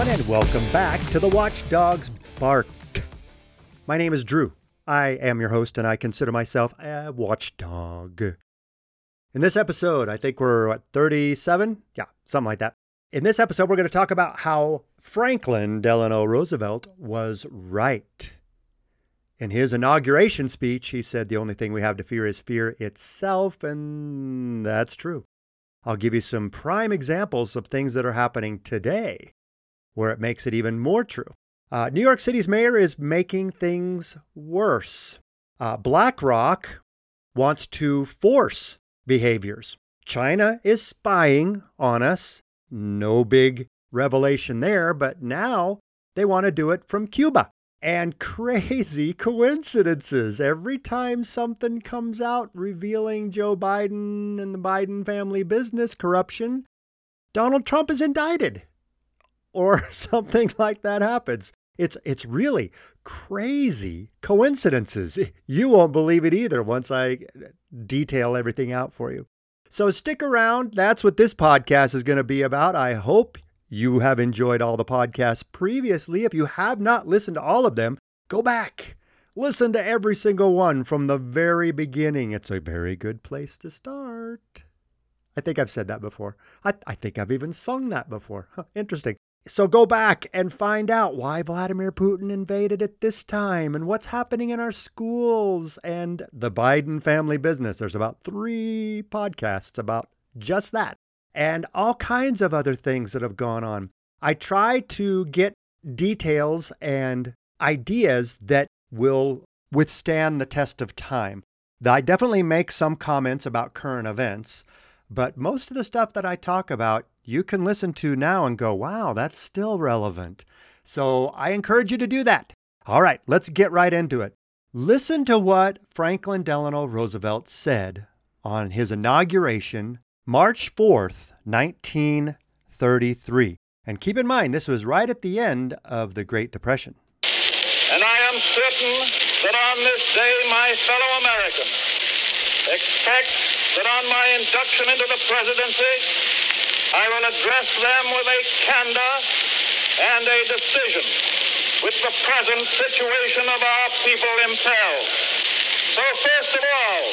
everyone, and welcome back to the Watchdogs Bark. My name is Drew. I am your host, and I consider myself a watchdog. In this episode, I think we're at 37? Yeah, something like that. In this episode, we're going to talk about how Franklin Delano Roosevelt was right. In his inauguration speech, he said the only thing we have to fear is fear itself, and that's true. I'll give you some prime examples of things that are happening today where it makes it even more true. Uh, New York City's mayor is making things worse. Uh, BlackRock wants to force behaviors. China is spying on us. No big revelation there, but now they want to do it from Cuba. And crazy coincidences. Every time something comes out revealing Joe Biden and the Biden family business corruption, Donald Trump is indicted or something like that happens. It's it's really crazy coincidences. You won't believe it either once I uh, detail everything out for you. So stick around. That's what this podcast is going to be about. I hope you have enjoyed all the podcasts previously. If you have not listened to all of them, go back. Listen to every single one from the very beginning. It's a very good place to start. I think I've said that before. I, I think I've even sung that before. Huh, interesting. So go back and find out why Vladimir Putin invaded at this time and what's happening in our schools and the Biden family business. There's about three podcasts about just that and all kinds of other things that have gone on. I try to get details and ideas that will withstand the test of time. I definitely make some comments about current events, but most of the stuff that I talk about you can listen to now and go, wow, that's still relevant. So I encourage you to do that. All right, let's get right into it. Listen to what Franklin Delano Roosevelt said on his inauguration, March 4th, 1933. And keep in mind, this was right at the end of the Great Depression. And I am certain that on this day, my fellow Americans expect that on my induction into the presidency, I will address them with a candor and a decision which the present situation of our people impels. So first of all,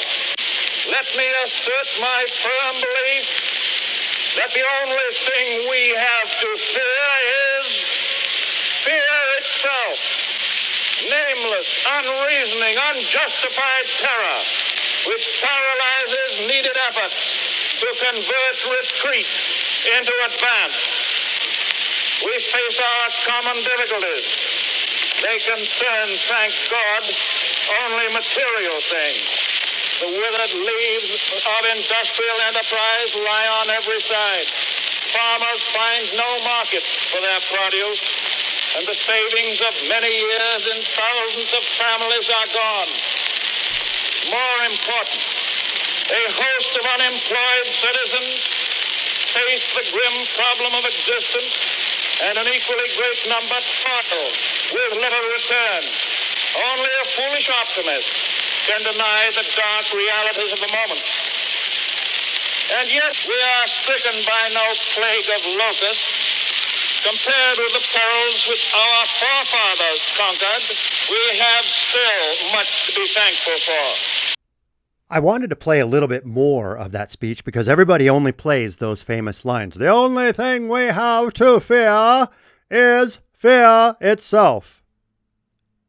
let me assert my firm belief that the only thing we have to fear is fear itself. Nameless, unreasoning, unjustified terror which paralyzes needed efforts to convert retreat into advance. We face our common difficulties. They concern, thank God, only material things. The withered leaves of industrial enterprise lie on every side. Farmers find no market for their produce, and the savings of many years in thousands of families are gone. More important, a host of unemployed citizens face the grim problem of existence, and an equally great number toil with little return. Only a foolish optimist can deny the dark realities of the moment. And yet we are stricken by no plague of locusts. Compared with the perils which our forefathers conquered, we have still much to be thankful for. I wanted to play a little bit more of that speech because everybody only plays those famous lines. The only thing we have to fear is fear itself.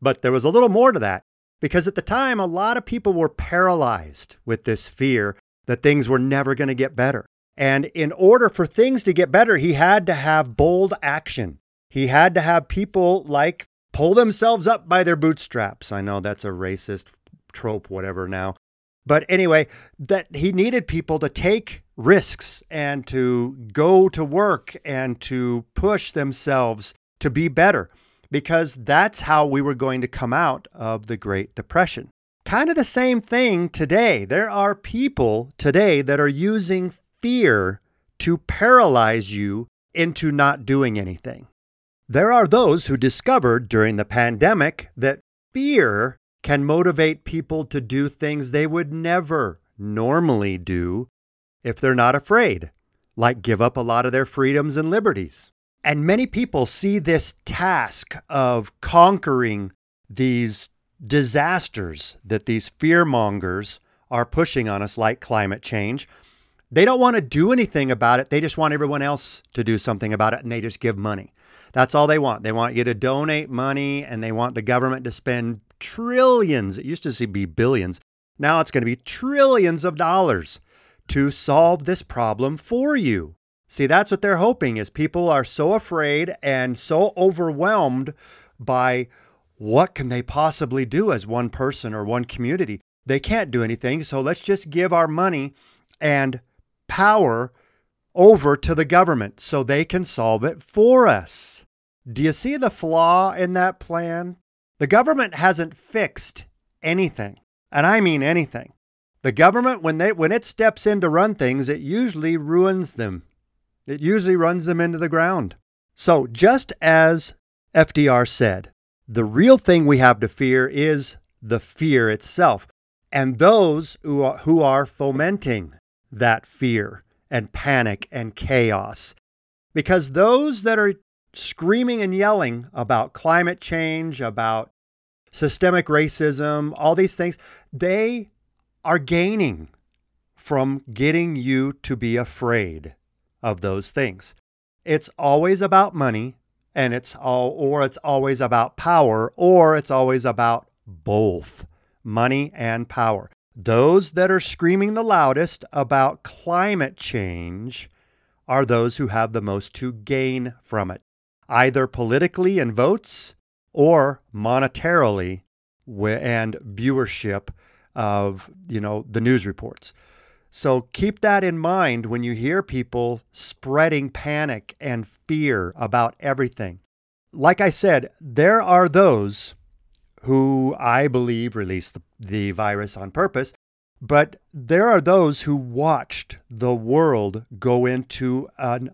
But there was a little more to that because at the time, a lot of people were paralyzed with this fear that things were never going to get better. And in order for things to get better, he had to have bold action. He had to have people like pull themselves up by their bootstraps. I know that's a racist trope, whatever now. But anyway, that he needed people to take risks and to go to work and to push themselves to be better because that's how we were going to come out of the Great Depression. Kind of the same thing today. There are people today that are using fear to paralyze you into not doing anything. There are those who discovered during the pandemic that fear can motivate people to do things they would never normally do if they're not afraid, like give up a lot of their freedoms and liberties. And many people see this task of conquering these disasters that these fear mongers are pushing on us, like climate change. They don't want to do anything about it. They just want everyone else to do something about it and they just give money. That's all they want. They want you to donate money and they want the government to spend trillions. It used to be billions. Now it's going to be trillions of dollars to solve this problem for you. See, that's what they're hoping is people are so afraid and so overwhelmed by what can they possibly do as one person or one community? They can't do anything, so let's just give our money and power over to the government so they can solve it for us. Do you see the flaw in that plan? The government hasn't fixed anything, and I mean anything. The government, when, they, when it steps in to run things, it usually ruins them. It usually runs them into the ground. So, just as FDR said, the real thing we have to fear is the fear itself and those who are, who are fomenting that fear and panic and chaos. Because those that are screaming and yelling about climate change, about systemic racism, all these things, they are gaining from getting you to be afraid of those things. It's always about money and it's all or it's always about power or it's always about both money and power. Those that are screaming the loudest about climate change are those who have the most to gain from it, either politically in votes or monetarily and viewership of, you know, the news reports. So keep that in mind when you hear people spreading panic and fear about everything. Like I said, there are those who I believe released the, the virus on purpose, but there are those who watched the world go into an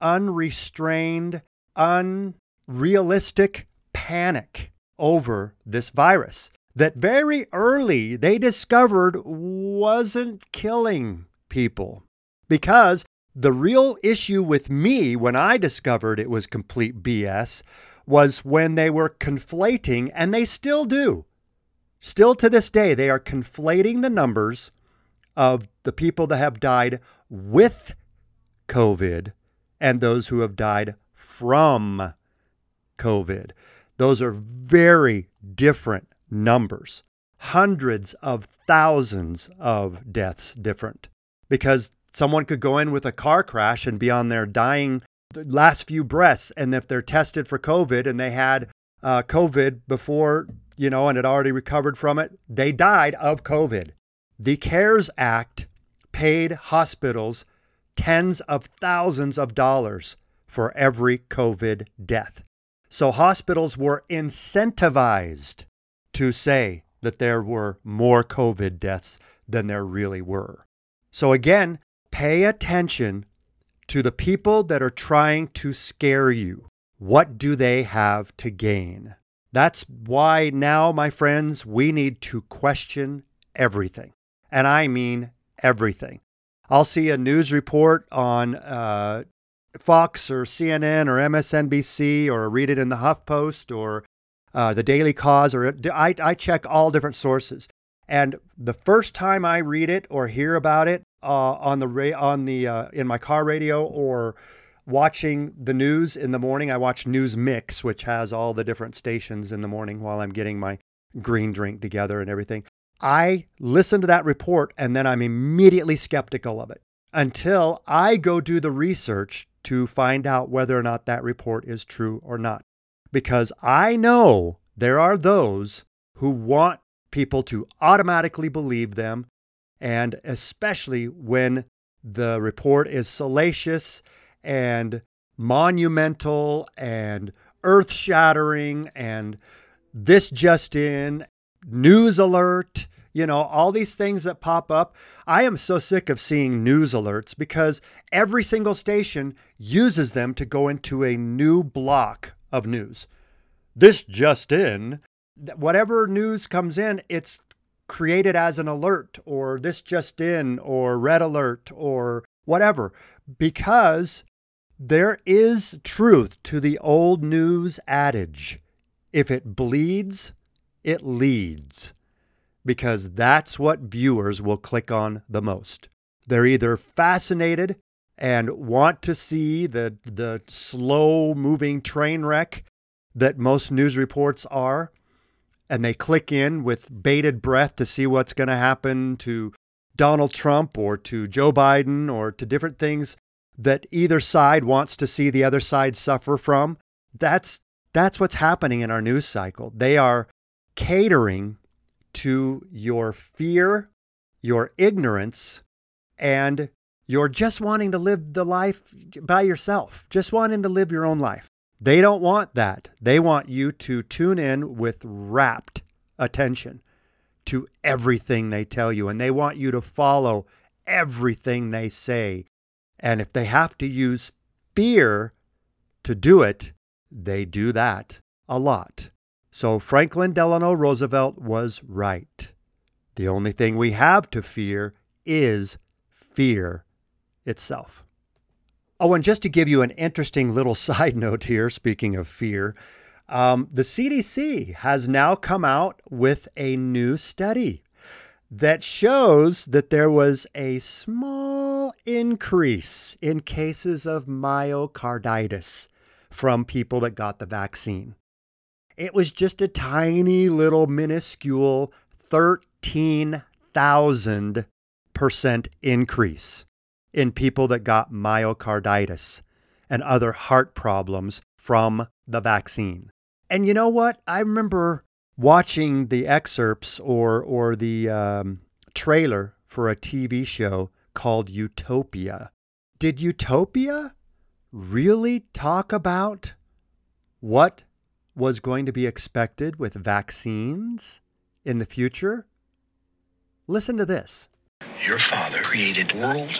unrestrained, unrealistic panic over this virus that very early they discovered wasn't killing people. Because the real issue with me when I discovered it was complete BS was when they were conflating, and they still do. Still to this day, they are conflating the numbers of the people that have died with COVID and those who have died from COVID. Those are very different numbers, hundreds of thousands of deaths different. Because someone could go in with a car crash and be on their dying last few breaths. And if they're tested for COVID and they had uh, COVID before, you know, and had already recovered from it, they died of COVID. The CARES Act paid hospitals tens of thousands of dollars for every COVID death. So hospitals were incentivized to say that there were more COVID deaths than there really were. So again, pay attention to the people that are trying to scare you. What do they have to gain? That's why now, my friends, we need to question everything. And I mean everything. I'll see a news report on uh, Fox or CNN or MSNBC or read it in the HuffPost or uh, the Daily Kos, or I, I check all different sources. And the first time I read it or hear about it uh, on the ra- on the uh, in my car radio or watching the news in the morning, I watch News Mix, which has all the different stations in the morning while I'm getting my green drink together and everything. I listen to that report and then I'm immediately skeptical of it until I go do the research to find out whether or not that report is true or not. Because I know there are those who want people to automatically believe them, and especially when the report is salacious and monumental and earth shattering and this just in, news alert, you know, all these things that pop up. I am so sick of seeing news alerts because every single station uses them to go into a new block of news. This just in, whatever news comes in, it's created as an alert or this just in or red alert or whatever because There is truth to the old news adage if it bleeds, it leads, because that's what viewers will click on the most. They're either fascinated and want to see the, the slow moving train wreck that most news reports are, and they click in with bated breath to see what's going to happen to Donald Trump or to Joe Biden or to different things that either side wants to see the other side suffer from. That's that's what's happening in our news cycle. They are catering to your fear, your ignorance, and you're just wanting to live the life by yourself, just wanting to live your own life. They don't want that. They want you to tune in with rapt attention to everything they tell you, and they want you to follow everything they say. And if they have to use fear to do it, they do that a lot. So Franklin Delano Roosevelt was right. The only thing we have to fear is fear itself. Oh, and just to give you an interesting little side note here, speaking of fear, um, the CDC has now come out with a new study that shows that there was a small increase in cases of myocarditis from people that got the vaccine. It was just a tiny little minuscule 13,000% increase in people that got myocarditis and other heart problems from the vaccine. And you know what? I remember watching the excerpts or or the um, trailer for a TV show called Utopia. Did Utopia really talk about what was going to be expected with vaccines in the future? Listen to this. Your father created world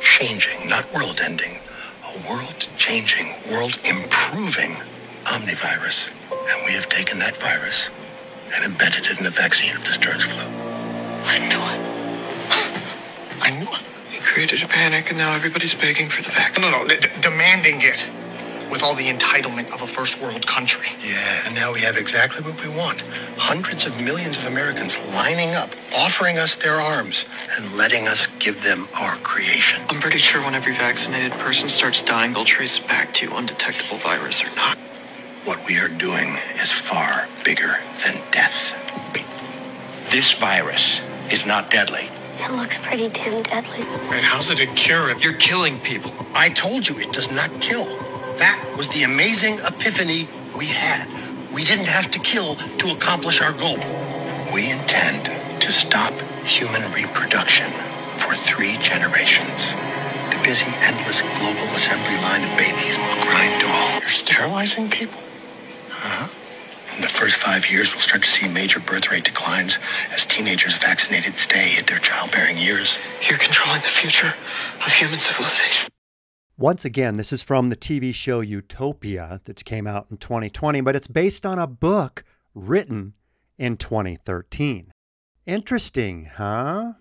changing, not world ending, a world changing, world improving omnivirus. And we have taken that virus and embedded it in the vaccine of the Stearns flu. I knew it. I knew it. He created a panic, and now everybody's begging for the vaccine. No, no, d- demanding it with all the entitlement of a first world country. Yeah, and now we have exactly what we want. Hundreds of millions of Americans lining up, offering us their arms, and letting us give them our creation. I'm pretty sure when every vaccinated person starts dying, they'll trace it back to undetectable virus or not. What we are doing is far bigger than death. This virus is not deadly. It looks pretty damn deadly. Right, how's it a cure? If you're killing people. I told you it does not kill. That was the amazing epiphany we had. We didn't have to kill to accomplish our goal. We intend to stop human reproduction for three generations. The busy, endless global assembly line of babies will grind to a halt. You're sterilizing people? Huh? In the first five years, we'll start to see major birth rate declines as teenagers vaccinated today hit their childbearing years. You're controlling the future of human civilization. Once again, this is from the TV show Utopia that came out in 2020, but it's based on a book written in 2013. Interesting, huh?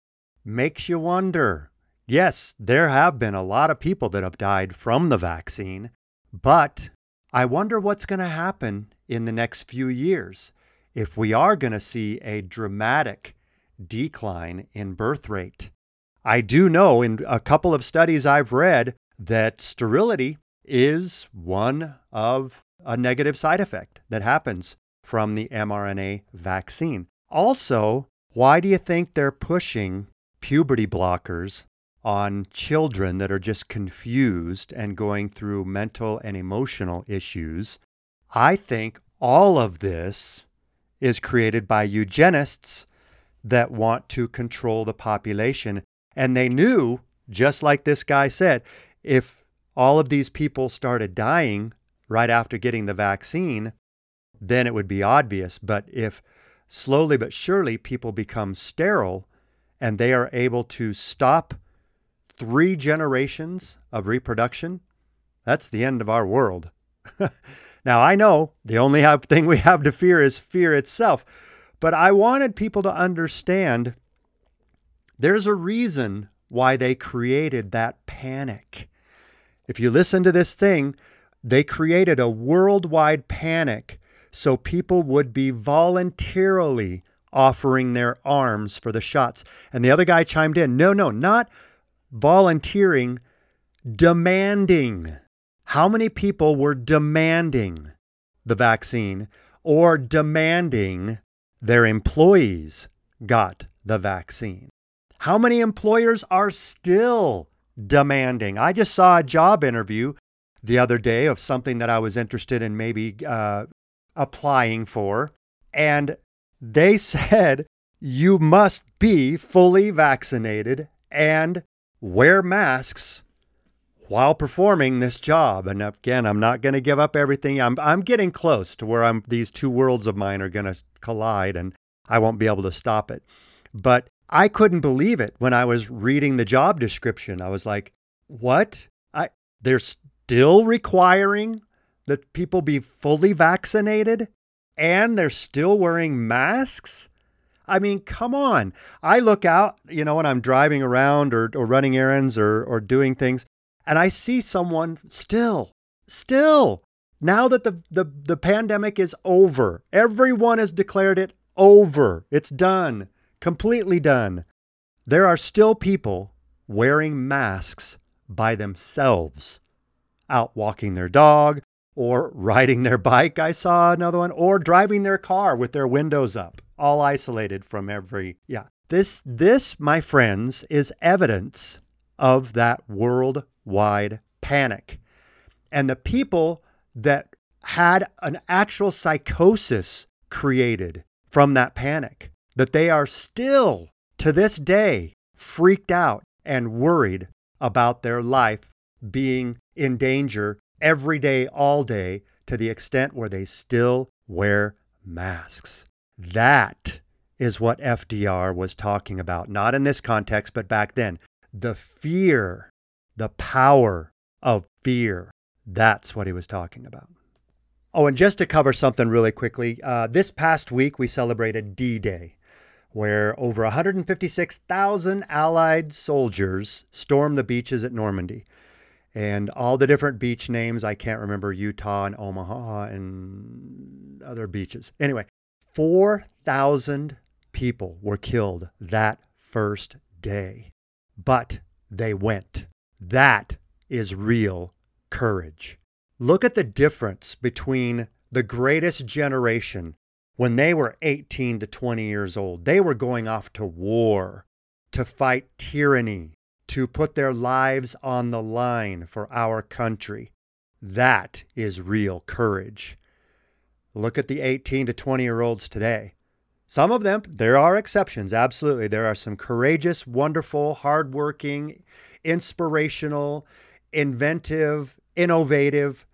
Makes you wonder. Yes, there have been a lot of people that have died from the vaccine, but I wonder what's going to happen in the next few years if we are going to see a dramatic decline in birth rate. I do know in a couple of studies I've read that sterility is one of a negative side effect that happens from the mRNA vaccine. Also, why do you think they're pushing puberty blockers on children that are just confused and going through mental and emotional issues? I think all of this is created by eugenists that want to control the population. And they knew, just like this guy said, if all of these people started dying right after getting the vaccine, then it would be obvious. But if slowly but surely people become sterile and they are able to stop three generations of reproduction, that's the end of our world. now, I know the only have, thing we have to fear is fear itself, but I wanted people to understand there's a reason why they created that panic. If you listen to this thing, they created a worldwide panic so people would be voluntarily offering their arms for the shots. And the other guy chimed in no, no, not volunteering, demanding. How many people were demanding the vaccine or demanding their employees got the vaccine? How many employers are still demanding? I just saw a job interview the other day of something that I was interested in maybe uh, applying for. And they said you must be fully vaccinated and wear masks while performing this job. And again, I'm not going to give up everything. I'm I'm getting close to where I'm these two worlds of mine are going to collide and I won't be able to stop it. But I couldn't believe it when I was reading the job description. I was like, "What? I they're still requiring that people be fully vaccinated and they're still wearing masks?" I mean, come on. I look out, you know, when I'm driving around or, or running errands or, or doing things, and I see someone still, still, now that the, the, the pandemic is over, everyone has declared it over. It's done, completely done. There are still people wearing masks by themselves, out walking their dog or riding their bike. I saw another one, or driving their car with their windows up, all isolated from every, yeah. This, this, my friends, is evidence of that worldwide panic. And the people that had an actual psychosis created from that panic, that they are still to this day freaked out and worried about their life being in danger every day, all day, to the extent where they still wear masks. That is what FDR was talking about, not in this context, but back then the fear, the power of fear. That's what he was talking about. Oh, and just to cover something really quickly, uh, this past week we celebrated D Day, where over 156,000 Allied soldiers stormed the beaches at Normandy. And all the different beach names, I can't remember Utah and Omaha and other beaches. Anyway, 4,000 people were killed that first day but they went. That is real courage. Look at the difference between the greatest generation when they were 18 to 20 years old. They were going off to war, to fight tyranny, to put their lives on the line for our country. That is real courage. Look at the 18 to 20 year olds today. Some of them, there are exceptions, absolutely. There are some courageous, wonderful, hardworking, inspirational, inventive, innovative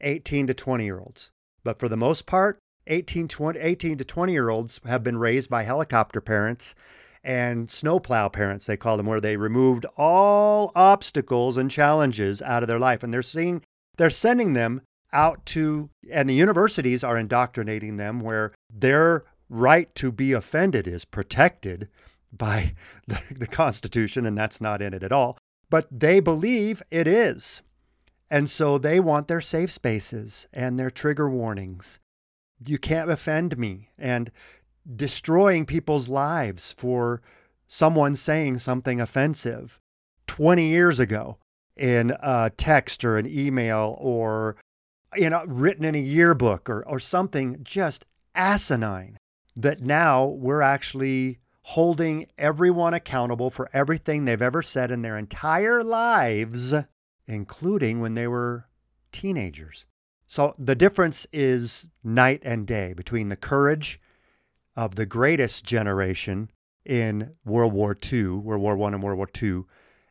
18 to 20 year olds. But for the most part, 18, 20, 18 to 20 year olds have been raised by helicopter parents and snowplow parents, they call them, where they removed all obstacles and challenges out of their life. And they're seeing, they're sending them out to, and the universities are indoctrinating them where they're right to be offended is protected by the, the, Constitution, and that's not in it at all. But they believe it is. And so they want their safe spaces and their trigger warnings. You can't offend me. And destroying people's lives for someone saying something offensive 20 years ago in a text or an email or you know written in a yearbook or, or something just asinine that now we're actually holding everyone accountable for everything they've ever said in their entire lives, including when they were teenagers. So the difference is night and day between the courage of the greatest generation in World War II, World War I and World War II,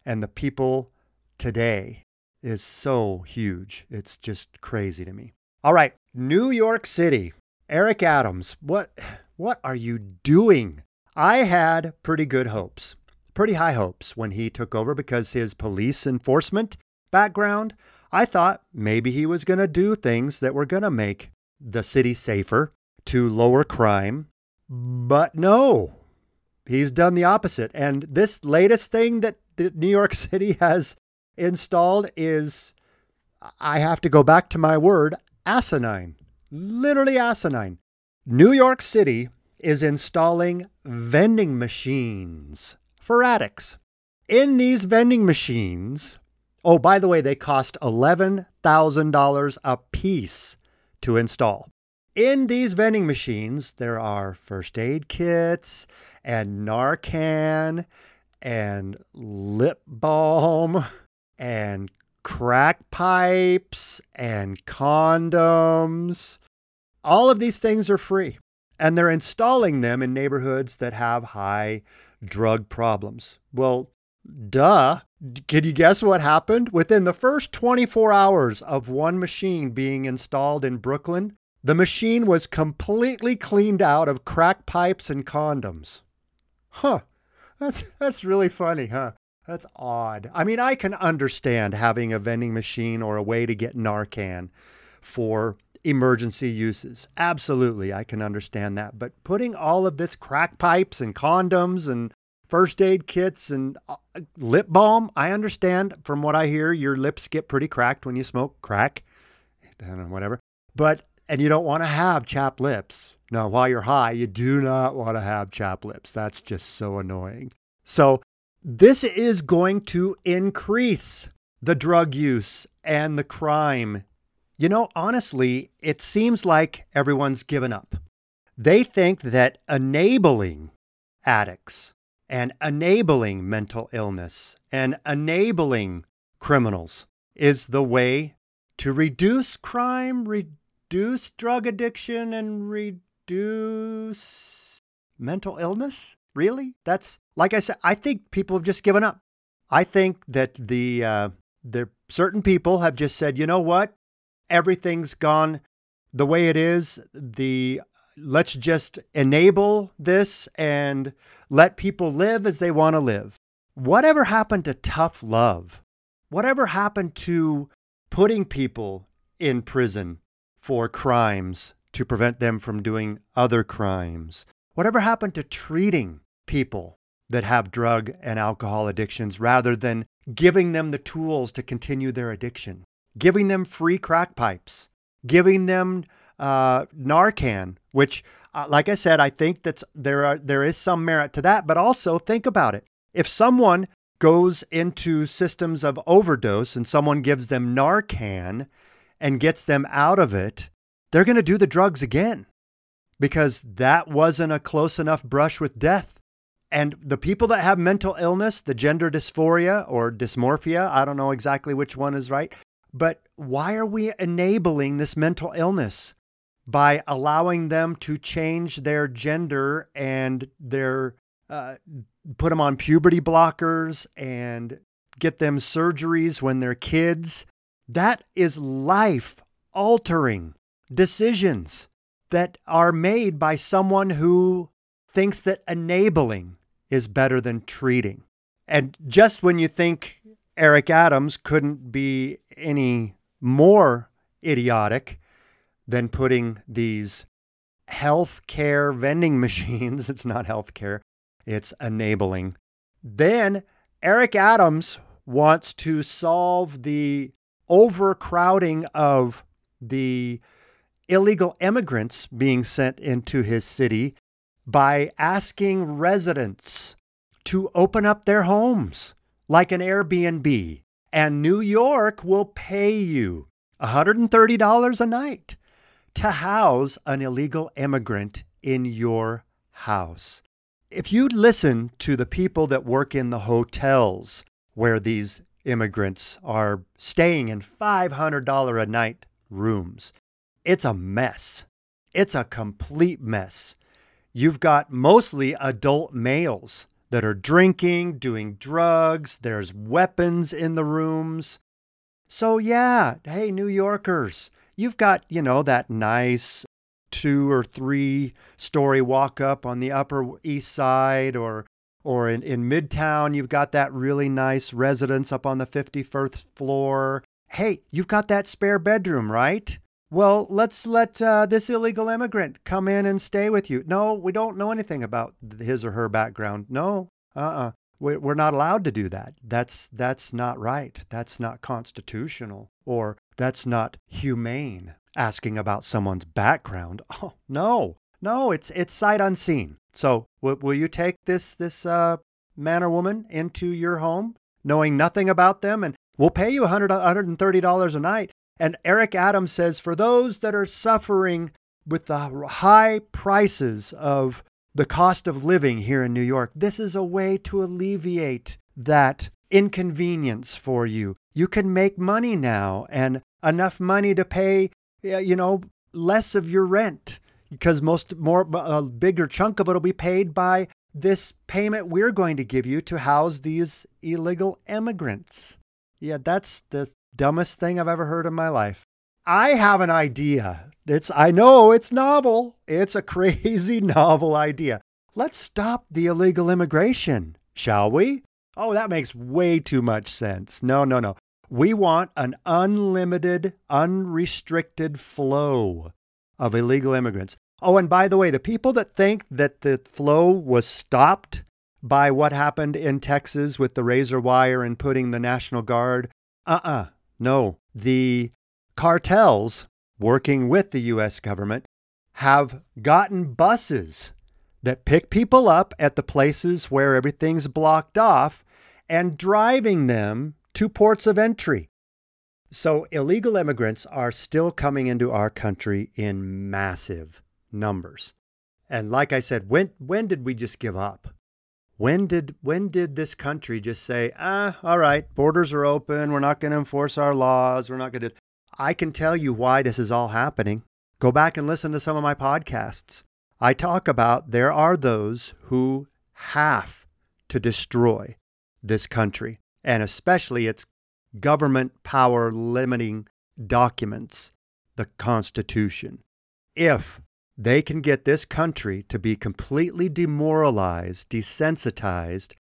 and the people today is so huge. It's just crazy to me. All right, New York City. Eric Adams, what what are you doing? I had pretty good hopes, pretty high hopes when he took over because his police enforcement background, I thought maybe he was going to do things that were going to make the city safer to lower crime. But no, he's done the opposite. And this latest thing that New York City has installed is I have to go back to my word asinine. Literally asinine. New York City is installing vending machines for addicts. In these vending machines, oh, by the way, they cost $11,000 a piece to install. In these vending machines, there are first aid kits and Narcan and lip balm and crack pipes and condoms. All of these things are free. And they're installing them in neighborhoods that have high drug problems. Well, duh. Can you guess what happened? Within the first 24 hours of one machine being installed in Brooklyn, the machine was completely cleaned out of crack pipes and condoms. Huh. That's that's really funny, huh? That's odd. I mean, I can understand having a vending machine or a way to get Narcan for emergency uses. Absolutely, I can understand that. But putting all of this crack pipes and condoms and first aid kits and uh, lip balm, I understand from what I hear, your lips get pretty cracked when you smoke crack. Whatever. But, and you don't want to have chapped lips. Now, while you're high, you do not want to have chapped lips. That's just so annoying. So, this is going to increase the drug use and the crime. You know, honestly, it seems like everyone's given up. They think that enabling addicts and enabling mental illness and enabling criminals is the way to reduce crime, reduce drug addiction, and reduce mental illness? Really? That's like I said. I think people have just given up. I think that the uh, the certain people have just said, you know what, everything's gone the way it is. The let's just enable this and let people live as they want to live. Whatever happened to tough love? Whatever happened to putting people in prison for crimes to prevent them from doing other crimes? Whatever happened to treating people that have drug and alcohol addictions rather than giving them the tools to continue their addiction, giving them free crack pipes, giving them uh, Narcan, which, uh, like I said, I think that's there are there is some merit to that. But also think about it: if someone goes into systems of overdose and someone gives them Narcan and gets them out of it, they're going to do the drugs again because that wasn't a close enough brush with death. And the people that have mental illness, the gender dysphoria or dysmorphia, I don't know exactly which one is right, but why are we enabling this mental illness by allowing them to change their gender and their uh, put them on puberty blockers and get them surgeries when they're kids? That is life altering decisions that are made by someone who thinks that enabling is better than treating. And just when you think Eric Adams couldn't be any more idiotic than putting these health care vending machines, it's not health care, it's enabling. Then Eric Adams wants to solve the overcrowding of the illegal immigrants being sent into his city by asking residents to open up their homes like an Airbnb. And New York will pay you $130 a night to house an illegal immigrant in your house. If you listen to the people that work in the hotels where these immigrants are staying in $500 a night rooms, it's a mess. It's a complete mess. You've got mostly adult males that are drinking, doing drugs, there's weapons in the rooms. So, yeah, hey, New Yorkers, you've got, you know, that nice two or three story walk up on the Upper East Side or or in, in Midtown, you've got that really nice residence up on the 51st floor. Hey, you've got that spare bedroom, right? Well, let's let uh, this illegal immigrant come in and stay with you. No, we don't know anything about his or her background. No, uh uh-uh. uh. we are not allowed to do that. That's, that's not right. That's not constitutional or that's not humane asking about someone's background. Oh, no. No, it's it's sight unseen. So, will, will you take this this uh, man or woman into your home knowing nothing about them and we'll pay you $100 $130 a night. And Eric Adams says for those that are suffering with the high prices of the cost of living here in New York, this is a way to alleviate that inconvenience for you. You can make money now and enough money to pay, you know, less of your rent because most more a bigger chunk of it will be paid by this payment we're going to give you to house these illegal immigrants. Yeah, that's the dumbest thing I've ever heard in my life. I have an idea. It's I know it's novel. It's a crazy novel idea. Let's stop the illegal immigration, shall we? Oh, that makes way too much sense. No, no, no. We want an unlimited, unrestricted flow of illegal immigrants. Oh, and by the way, the people that think that the flow was stopped by what happened in Texas with the razor wire and putting the National Guard, uh uh-uh, uh, no. The cartels working with the U.S. government have gotten buses that pick people up at the places where everything's blocked off and driving them to ports of entry. So illegal immigrants are still coming into our country in massive numbers. And like I said, when when did we just give up? When did when did this country just say, "Ah, all right, borders are open, we're not going to enforce our laws, we're not going to I can tell you why this is all happening. Go back and listen to some of my podcasts. I talk about there are those who have to destroy this country, and especially its government power limiting documents, the Constitution. If they can get this country to be completely demoralized, desensitized,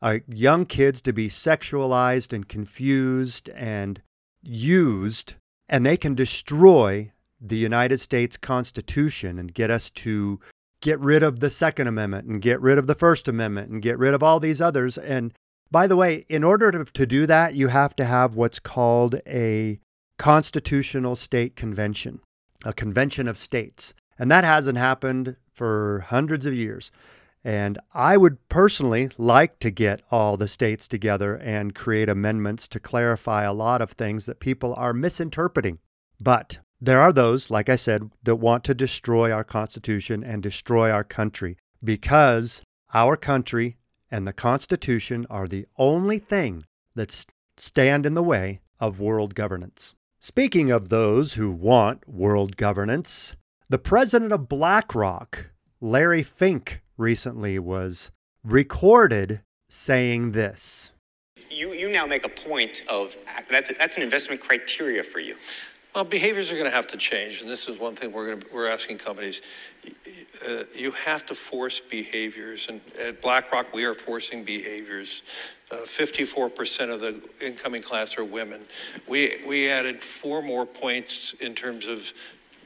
uh, young kids to be sexualized and confused and used, and they can destroy the United States Constitution and get us to get rid of the Second Amendment and get rid of the First Amendment and get rid of all these others. And by the way, in order to, to do that, you have to have what's called a constitutional state convention, a convention of states. And that hasn't happened for hundreds of years. And I would personally like to get all the states together and create amendments to clarify a lot of things that people are misinterpreting. But there are those, like I said, that want to destroy our Constitution and destroy our country because our country and the Constitution are the only thing that stand in the way of world governance. Speaking of those who want world governance, the president of BlackRock, Larry Fink, recently was recorded saying this. You, you now make a point of that's, that's an investment criteria for you. Well, behaviors are going to have to change, and this is one thing we're going to, we're asking companies. Uh, you have to force behaviors, and at BlackRock we are forcing behaviors. Uh, 54% of the incoming class are women. We we added four more points in terms of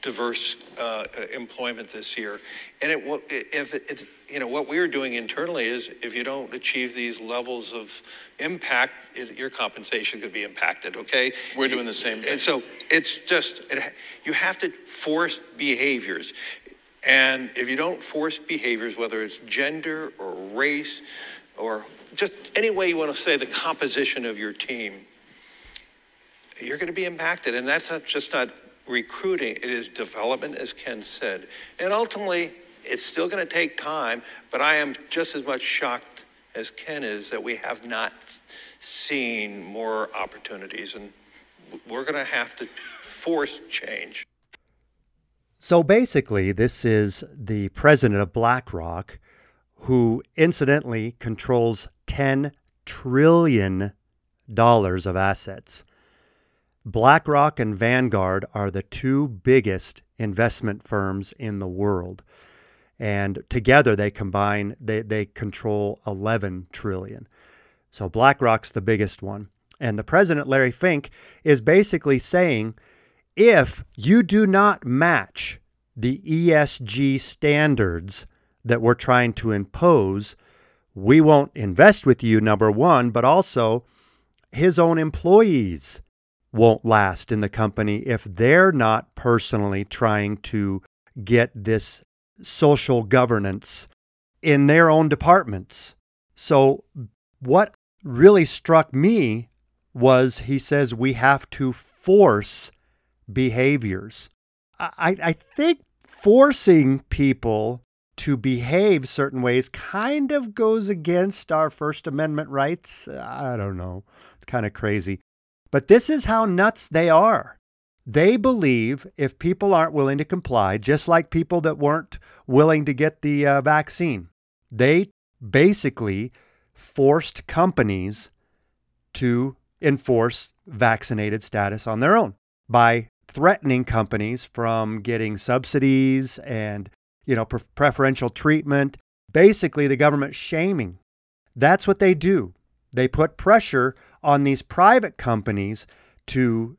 diverse uh, employment this year. And it, if it, it, you know, what we're doing internally is if you don't achieve these levels of impact, it, your compensation could be impacted, okay? We're doing the same thing. And so it's just, you have to force behaviors. And if you don't force behaviors, whether it's gender or race or just any way you want to say the composition of your team, you're going to be impacted. And that's not just not recruiting, it is development, as Ken said. And ultimately, it's still going to take time, but I am just as much shocked as Ken is that we have not seen more opportunities. And we're going to have to force change. So basically, this is the president of BlackRock, who incidentally controls $10 trillion of assets. BlackRock and Vanguard are the two biggest investment firms in the world. And together they combine, they, they control 11 trillion. So BlackRock's the biggest one. And the president, Larry Fink, is basically saying if you do not match the ESG standards that we're trying to impose, we won't invest with you, number one, but also his own employees won't last in the company if they're not personally trying to get this social governance in their own departments. So, what really struck me was he says we have to force behaviors. I, I think forcing people to behave certain ways kind of goes against our First Amendment rights. I don't know. It's kind of crazy. But this is how nuts they are. They believe if people aren't willing to comply, just like people that weren't willing to get the uh, vaccine, they basically forced companies to enforce vaccinated status on their own by threatening companies from getting subsidies and you know pre- preferential treatment basically the government shaming. That's what they do. They put pressure on these private companies to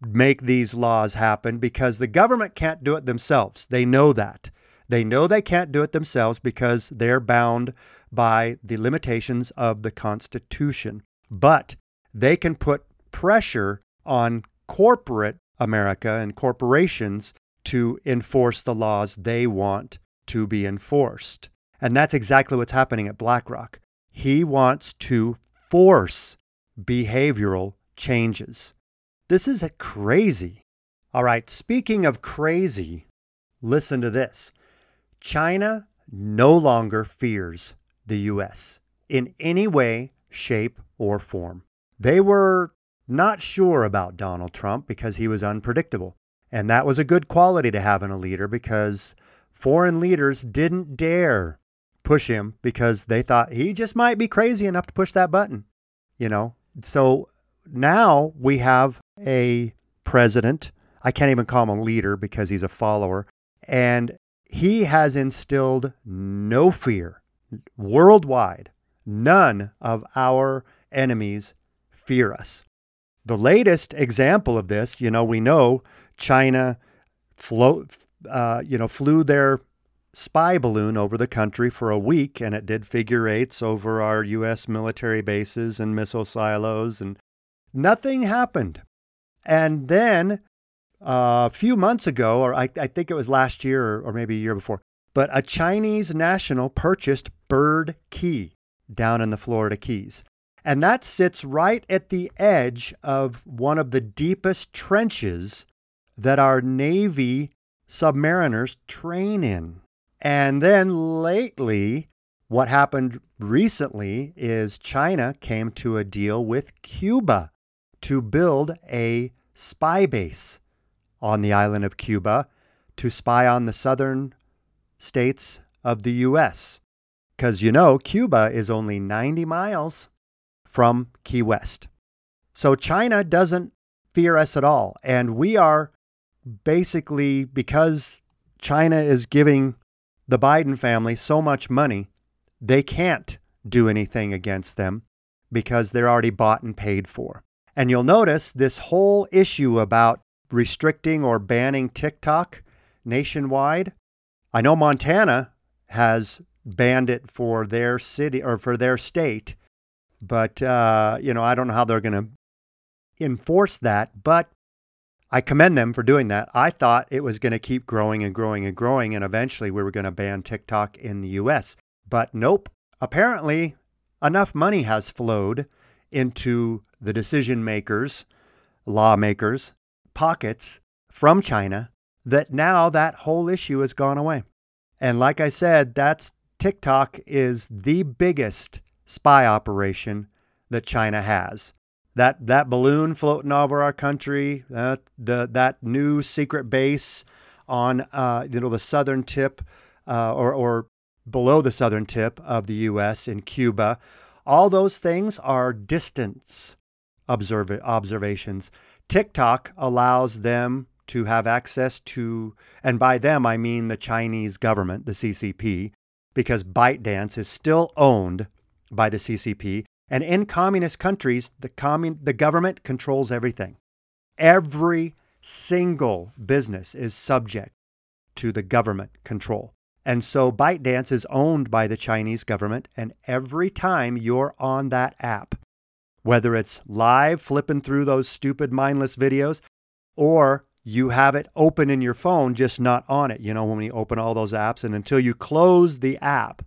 make these laws happen because the government can't do it themselves they know that they know they can't do it themselves because they're bound by the limitations of the constitution but they can put pressure on corporate America and corporations to enforce the laws they want to be enforced. And that's exactly what's happening at BlackRock. He wants to force behavioral changes. This is crazy. All right, speaking of crazy, listen to this China no longer fears the U.S. in any way, shape, or form. They were not sure about Donald Trump because he was unpredictable. And that was a good quality to have in a leader because foreign leaders didn't dare push him because they thought he just might be crazy enough to push that button. You know, so now we have a president. I can't even call him a leader because he's a follower. And he has instilled no fear worldwide. None of our enemies fear us. The latest example of this, you know, we know China float, uh, you know, flew their spy balloon over the country for a week, and it did figure eights over our U.S. military bases and missile silos, and nothing happened. And then uh, a few months ago, or I, I think it was last year or, or maybe a year before, but a Chinese national purchased Bird Key down in the Florida Keys. And that sits right at the edge of one of the deepest trenches that our Navy submariners train in. And then lately, what happened recently is China came to a deal with Cuba to build a spy base on the island of Cuba to spy on the southern states of the U.S. Because you know, Cuba is only 90 miles from Key West. So China doesn't fear us at all. And we are basically, because China is giving the Biden family so much money, they can't do anything against them because they're already bought and paid for. And you'll notice this whole issue about restricting or banning TikTok nationwide. I know Montana has banned it for their city or for their state, but, uh, you know, I don't know how they're going to enforce that, but I commend them for doing that. I thought it was going to keep growing and growing and growing, and eventually we were going to ban TikTok in the US. But nope. Apparently, enough money has flowed into the decision makers, lawmakers' pockets from China that now that whole issue has gone away. And like I said, that's TikTok is the biggest spy operation that China has. That that balloon floating over our country, uh, the that new secret base on uh, you know the southern tip uh, or or below the southern tip of the U.S. in Cuba, all those things are distance observ- observations. TikTok allows them to have access to, and by them I mean the Chinese government, the CCP, because ByteDance is still owned by the CCP. And in communist countries, the, commun- the government controls everything. Every single business is subject to the government control. And so ByteDance is owned by the Chinese government. And every time you're on that app, whether it's live flipping through those stupid mindless videos or you have it open in your phone, just not on it. You know, when you open all those apps, and until you close the app,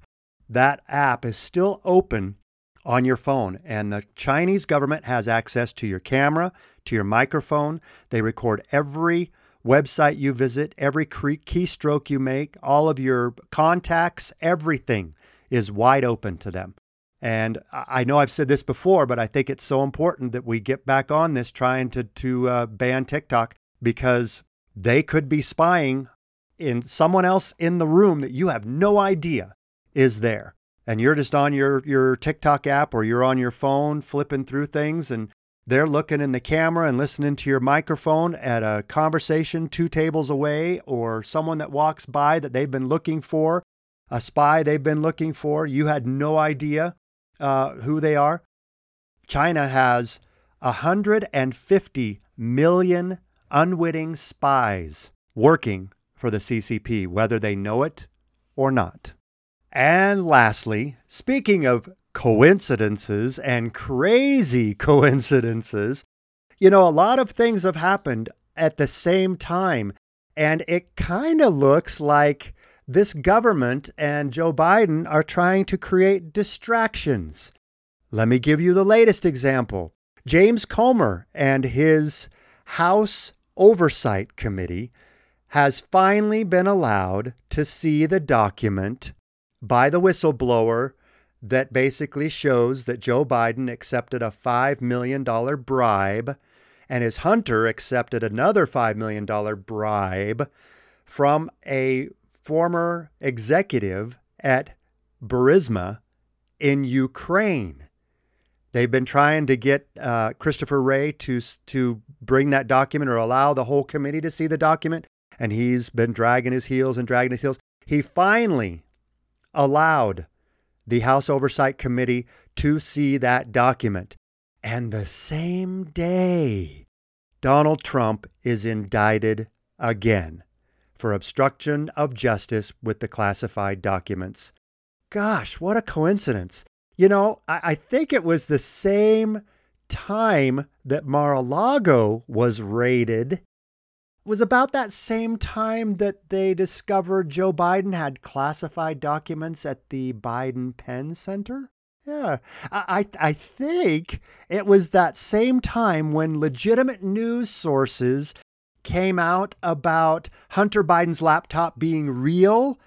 that app is still open on your phone. And the Chinese government has access to your camera, to your microphone. They record every website you visit, every keystroke you make, all of your contacts, everything is wide open to them. And I know I've said this before, but I think it's so important that we get back on this trying to, to uh, ban TikTok because they could be spying in someone else in the room that you have no idea is there. And you're just on your, your TikTok app or you're on your phone flipping through things and they're looking in the camera and listening to your microphone at a conversation two tables away or someone that walks by that they've been looking for, a spy they've been looking for. You had no idea uh, who they are. China has 150 million unwitting spies working for the CCP, whether they know it or not. And lastly, speaking of coincidences and crazy coincidences, you know, a lot of things have happened at the same time. And it kind of looks like this government and Joe Biden are trying to create distractions. Let me give you the latest example. James Comer and his House Oversight Committee has finally been allowed to see the document by the whistleblower that basically shows that Joe Biden accepted a $5 million bribe and his hunter accepted another $5 million bribe from a former executive at Burisma in Ukraine. They've been trying to get uh, Christopher Wray to, to bring that document or allow the whole committee to see the document, and he's been dragging his heels and dragging his heels. He finally allowed the House Oversight Committee to see that document. And the same day, Donald Trump is indicted again for obstruction of justice with the classified documents. Gosh, what a coincidence. You know, I, I think it was the same time that Mar a Lago was raided It was about that same time that they discovered Joe Biden had classified documents at the Biden Penn Center. Yeah, I, I think it was that same time when legitimate news sources came out about Hunter Biden's laptop being real.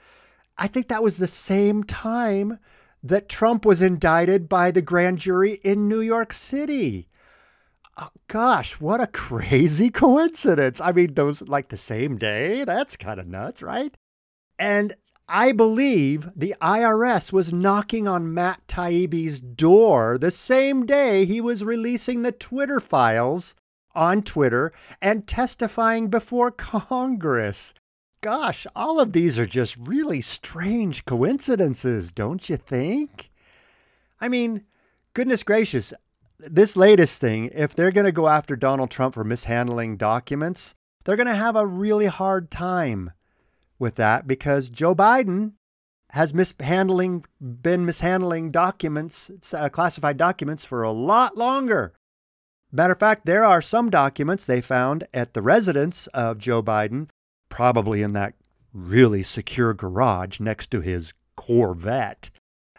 I think that was the same time that Trump was indicted by the grand jury in New York City. Oh, gosh, what a crazy coincidence. I mean, those like the same day? That's kind of nuts, right? And I believe the IRS was knocking on Matt Taibbi's door the same day he was releasing the Twitter files on Twitter and testifying before Congress. Gosh, all of these are just really strange coincidences, don't you think? I mean, goodness gracious, this latest thing, if they're going to go after Donald Trump for mishandling documents, they're going to have a really hard time with that because Joe Biden has mishandling been mishandling documents, uh, classified documents for a lot longer. Matter of fact, there are some documents they found at the residence of Joe Biden, probably in that really secure garage next to his Corvette,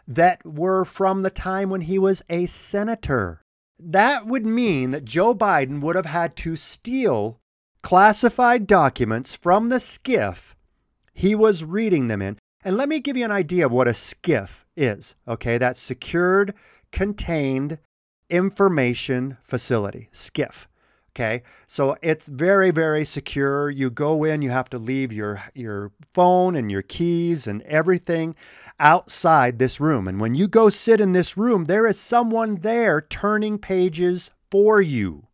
that were from the time when he was a senator. That would mean that Joe Biden would have had to steal classified documents from the SCIF he was reading them in. And let me give you an idea of what a SCIF is. Okay, that's secured, contained information facility, SCIF. Okay, so it's very, very secure. You go in, you have to leave your, your phone and your keys and everything outside this room. And when you go sit in this room, there is someone there turning pages for you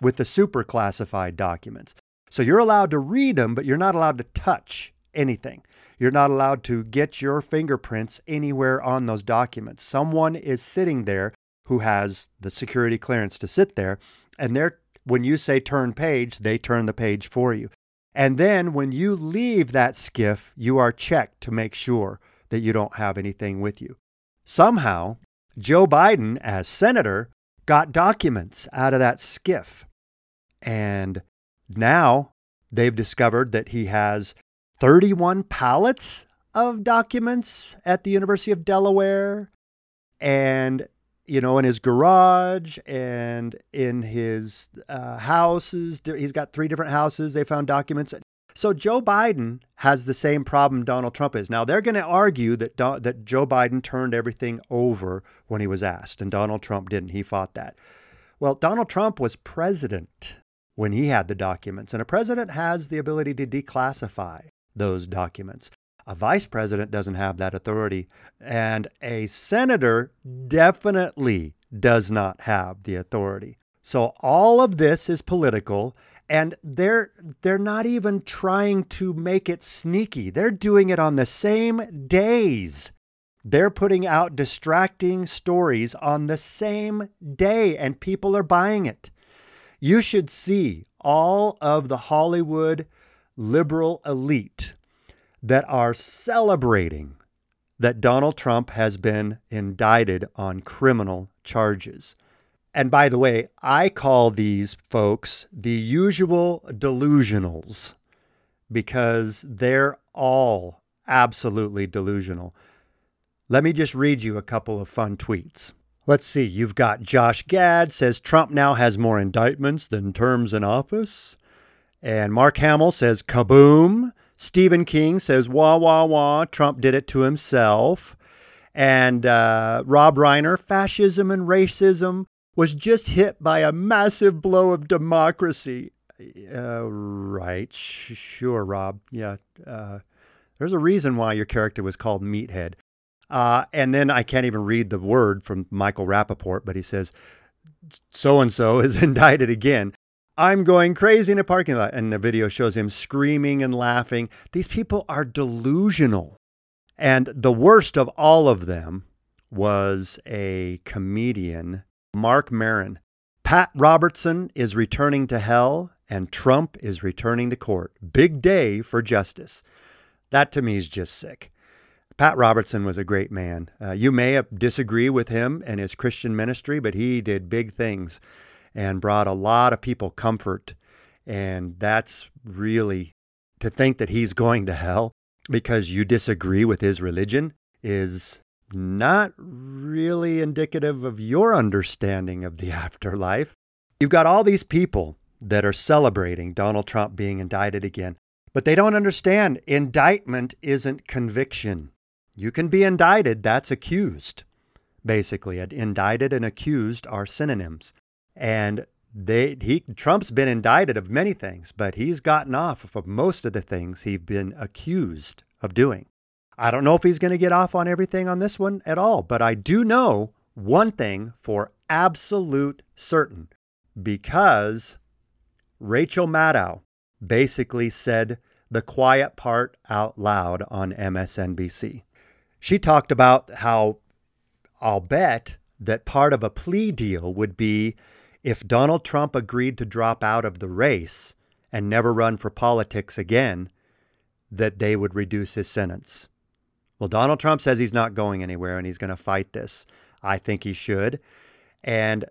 with the super classified documents. So you're allowed to read them, but you're not allowed to touch anything. You're not allowed to get your fingerprints anywhere on those documents. Someone is sitting there who has the security clearance to sit there, and they're when you say turn page, they turn the page for you. And then when you leave that SCIF, you are checked to make sure that you don't have anything with you. Somehow, Joe Biden, as senator, got documents out of that SCIF. And now they've discovered that he has 31 pallets of documents at the University of Delaware and you know in his garage and in his uh, houses he's got three different houses they found documents so Joe Biden has the same problem Donald Trump is. Now they're going to argue that Do- that Joe Biden turned everything over when he was asked, and Donald Trump didn't. He fought that. Well, Donald Trump was president when he had the documents, and a president has the ability to declassify those documents. A vice president doesn't have that authority, and a senator definitely does not have the authority. So all of this is political and they're they're not even trying to make it sneaky. They're doing it on the same days. They're putting out distracting stories on the same day and people are buying it. You should see all of the Hollywood liberal elite that are celebrating that Donald Trump has been indicted on criminal charges. And by the way, I call these folks the usual delusionals because they're all absolutely delusional. Let me just read you a couple of fun tweets. Let's see. You've got Josh Gad says Trump now has more indictments than terms in office. And Mark Hamill says kaboom. Stephen King says wah, wah, wah. Trump did it to himself. And uh, Rob Reiner, fascism and racism was just hit by a massive blow of democracy. Uh, right. Sh- sure, Rob. Yeah. Uh, there's a reason why your character was called Meathead. Uh, and then I can't even read the word from Michael Rapaport, but he says, so and so is indicted again. I'm going crazy in a parking lot. And the video shows him screaming and laughing. These people are delusional. And the worst of all of them was a comedian Marc Maron. Pat Robertson is returning to hell and Trump is returning to court. Big day for justice. That to me is just sick. Pat Robertson was a great man. Uh, you may disagree with him and his Christian ministry, but he did big things and brought a lot of people comfort. And that's really to think that he's going to hell because you disagree with his religion is not really indicative of your understanding of the afterlife. You've got all these people that are celebrating Donald Trump being indicted again, but they don't understand indictment isn't conviction. You can be indicted, that's accused. Basically, indicted and accused are synonyms. And they he Trump's been indicted of many things, but he's gotten off of most of the things he's been accused of doing. I don't know if he's going to get off on everything on this one at all, but I do know one thing for absolute certain because Rachel Maddow basically said the quiet part out loud on MSNBC. She talked about how I'll bet that part of a plea deal would be if Donald Trump agreed to drop out of the race and never run for politics again, that they would reduce his sentence. Well, Donald Trump says he's not going anywhere and he's going to fight this. I think he should. And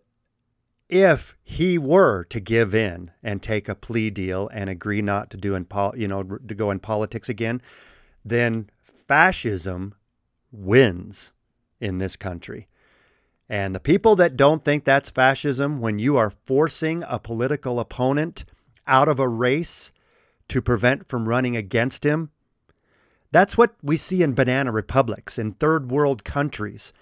if he were to give in and take a plea deal and agree not to do in pol- you know to go in politics again, then fascism wins in this country. And the people that don't think that's fascism when you are forcing a political opponent out of a race to prevent from running against him, that's what we see in banana republics, in third world countries,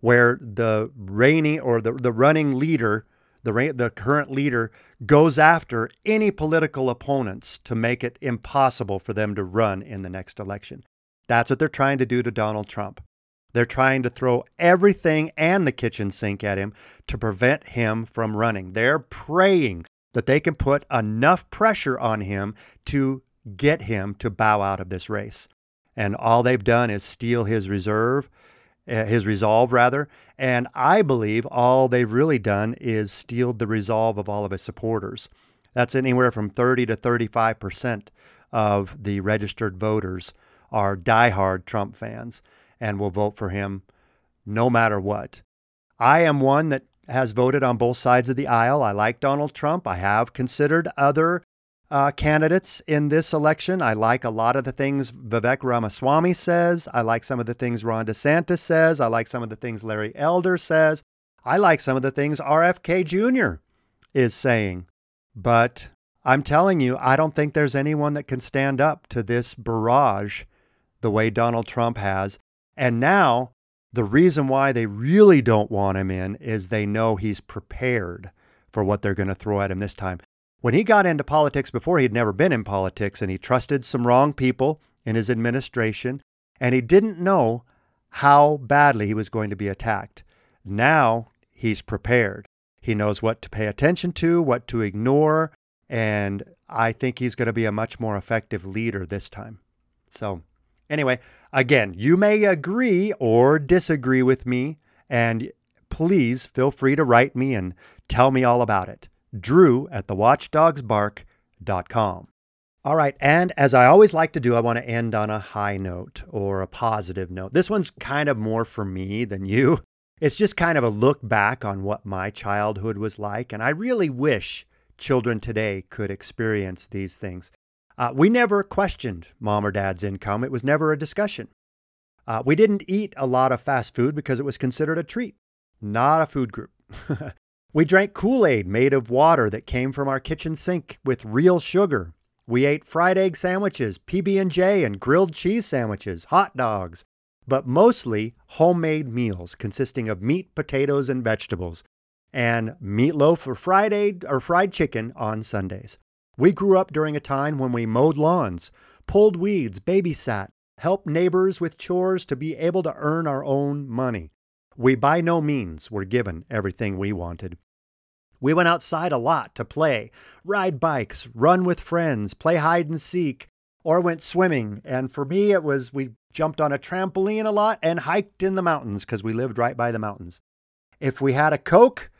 where the reigning or the, the running leader, the, the current leader, goes after any political opponents to make it impossible for them to run in the next election. That's what they're trying to do to Donald Trump. They're trying to throw everything and the kitchen sink at him to prevent him from running. They're praying that they can put enough pressure on him to get him to bow out of this race and all they've done is steal his reserve, uh, his resolve rather. And I believe all they've really done is steal the resolve of all of his supporters. That's anywhere from 30 to 35 percent of the registered voters are diehard Trump fans and will vote for him no matter what. I am one that has voted on both sides of the aisle. I like Donald Trump. I have considered other uh, candidates in this election. I like a lot of the things Vivek Ramaswamy says. I like some of the things Ron DeSantis says. I like some of the things Larry Elder says. I like some of the things RFK Jr. is saying. But I'm telling you, I don't think there's anyone that can stand up to this barrage the way Donald Trump has. And now, the reason why they really don't want him in is they know he's prepared for what they're going to throw at him this time. When he got into politics before, he'd never been in politics and he trusted some wrong people in his administration and he didn't know how badly he was going to be attacked. Now he's prepared. He knows what to pay attention to, what to ignore, and I think he's going to be a much more effective leader this time. So, anyway, again, you may agree or disagree with me, and please feel free to write me and tell me all about it drew at thewatchdogsbark.com. All right, and as I always like to do, I want to end on a high note or a positive note. This one's kind of more for me than you. It's just kind of a look back on what my childhood was like, and I really wish children today could experience these things. Uh, we never questioned mom or dad's income, it was never a discussion. Uh, we didn't eat a lot of fast food because it was considered a treat, not a food group. We drank Kool Aid made of water that came from our kitchen sink with real sugar. We ate fried egg sandwiches, PB&J, and grilled cheese sandwiches, hot dogs, but mostly homemade meals consisting of meat, potatoes, and vegetables, and meatloaf or fried egg or fried chicken on Sundays. We grew up during a time when we mowed lawns, pulled weeds, babysat, helped neighbors with chores to be able to earn our own money. We by no means were given everything we wanted. We went outside a lot to play, ride bikes, run with friends, play hide and seek, or went swimming. And for me, it was we jumped on a trampoline a lot and hiked in the mountains because we lived right by the mountains. If we had a Coke,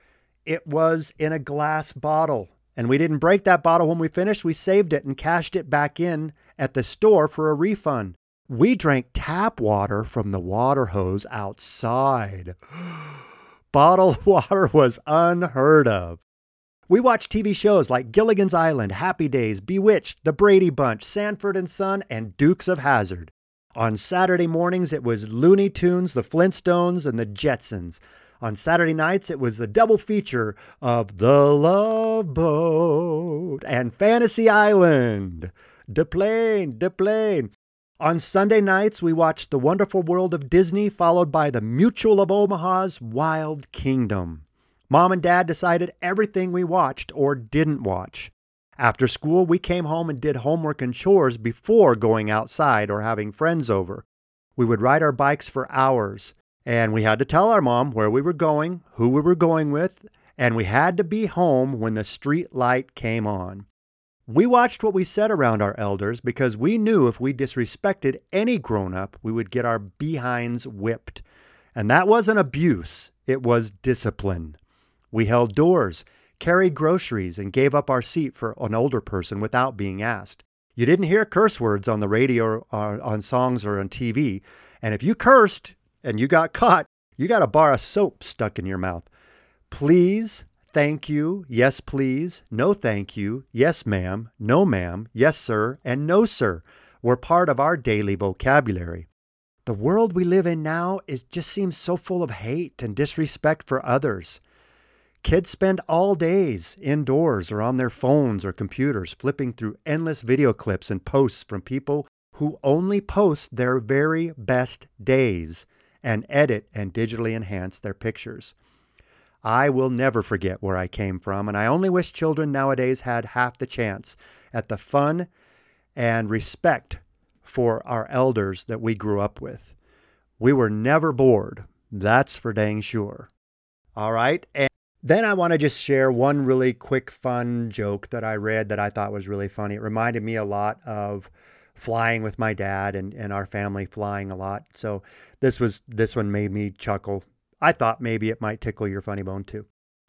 it was in a glass bottle. And we didn't break that bottle when we finished. We saved it and cashed it back in at the store for a refund. We drank tap water from the water hose outside. Bottled water was unheard of. We watched TV shows like Gilligan's Island, Happy Days, Bewitched, The Brady Bunch, Sanford and Son, and Dukes of Hazzard. On Saturday mornings, it was Looney Tunes, The Flintstones, and The Jetsons. On Saturday nights, it was a double feature of The Love Boat and Fantasy Island. De plane, de plane. On Sunday nights, we watched The Wonderful World of Disney, followed by The Mutual of Omaha's Wild Kingdom. Mom and Dad decided everything we watched or didn't watch. After school, we came home and did homework and chores before going outside or having friends over. We would ride our bikes for hours, and we had to tell our mom where we were going, who we were going with, and we had to be home when the street light came on. We watched what we said around our elders because we knew if we disrespected any grown up, we would get our behinds whipped. And that wasn't abuse, it was discipline. We held doors, carried groceries, and gave up our seat for an older person without being asked. You didn't hear curse words on the radio or on songs or on TV. And if you cursed and you got caught, you got a bar of soap stuck in your mouth. Please thank you, yes, please, no, thank you, yes, ma'am, no, ma'am, yes, sir, and no, sir were part of our daily vocabulary. The world we live in now is just seems so full of hate and disrespect for others. Kids spend all days indoors or on their phones or computers flipping through endless video clips and posts from people who only post their very best days and edit and digitally enhance their pictures. I will never forget where I came from, and I only wish children nowadays had half the chance at the fun and respect for our elders that we grew up with. We were never bored, that's for dang sure. All right. And then I want to just share one really quick, fun joke that I read that I thought was really funny. It reminded me a lot of flying with my dad and, and our family flying a lot. So this was this one made me chuckle I thought maybe it might tickle your funny bone too.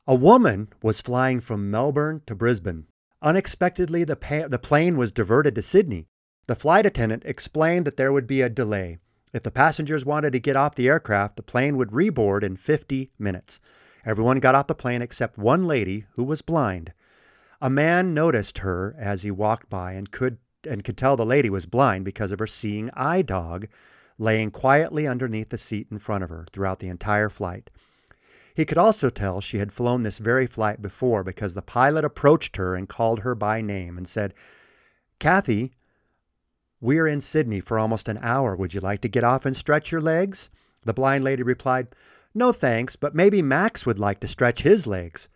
A woman was flying from Melbourne to Brisbane. Unexpectedly, the, pa- the plane was diverted to Sydney. The flight attendant explained that there would be a delay. If the passengers wanted to get off the aircraft, the plane would reboard in 50 minutes. Everyone got off the plane except one lady who was blind. A man noticed her as he walked by and could and could tell the lady was blind because of her seeing eye dog laying quietly underneath the seat in front of her throughout the entire flight. He could also tell she had flown this very flight before because the pilot approached her and called her by name and said, Kathy, we're in Sydney for almost an hour. Would you like to get off and stretch your legs? The blind lady replied, No thanks, but maybe Max would like to stretch his legs.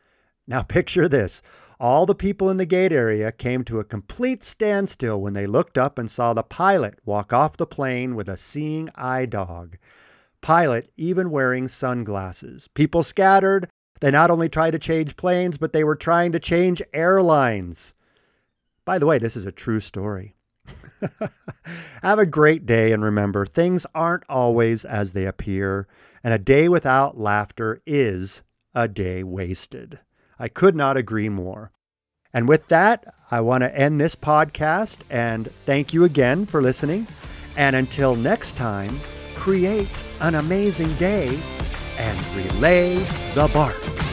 Now picture this. All the people in the gate area came to a complete standstill when they looked up and saw the pilot walk off the plane with a seeing eye dog. Pilot even wearing sunglasses. People scattered. They not only tried to change planes, but they were trying to change airlines. By the way, this is a true story. Have a great day and remember, things aren't always as they appear, and a day without laughter is a day wasted. I could not agree more. And with that, I want to end this podcast and thank you again for listening. And until next time, create an amazing day and relay the bark.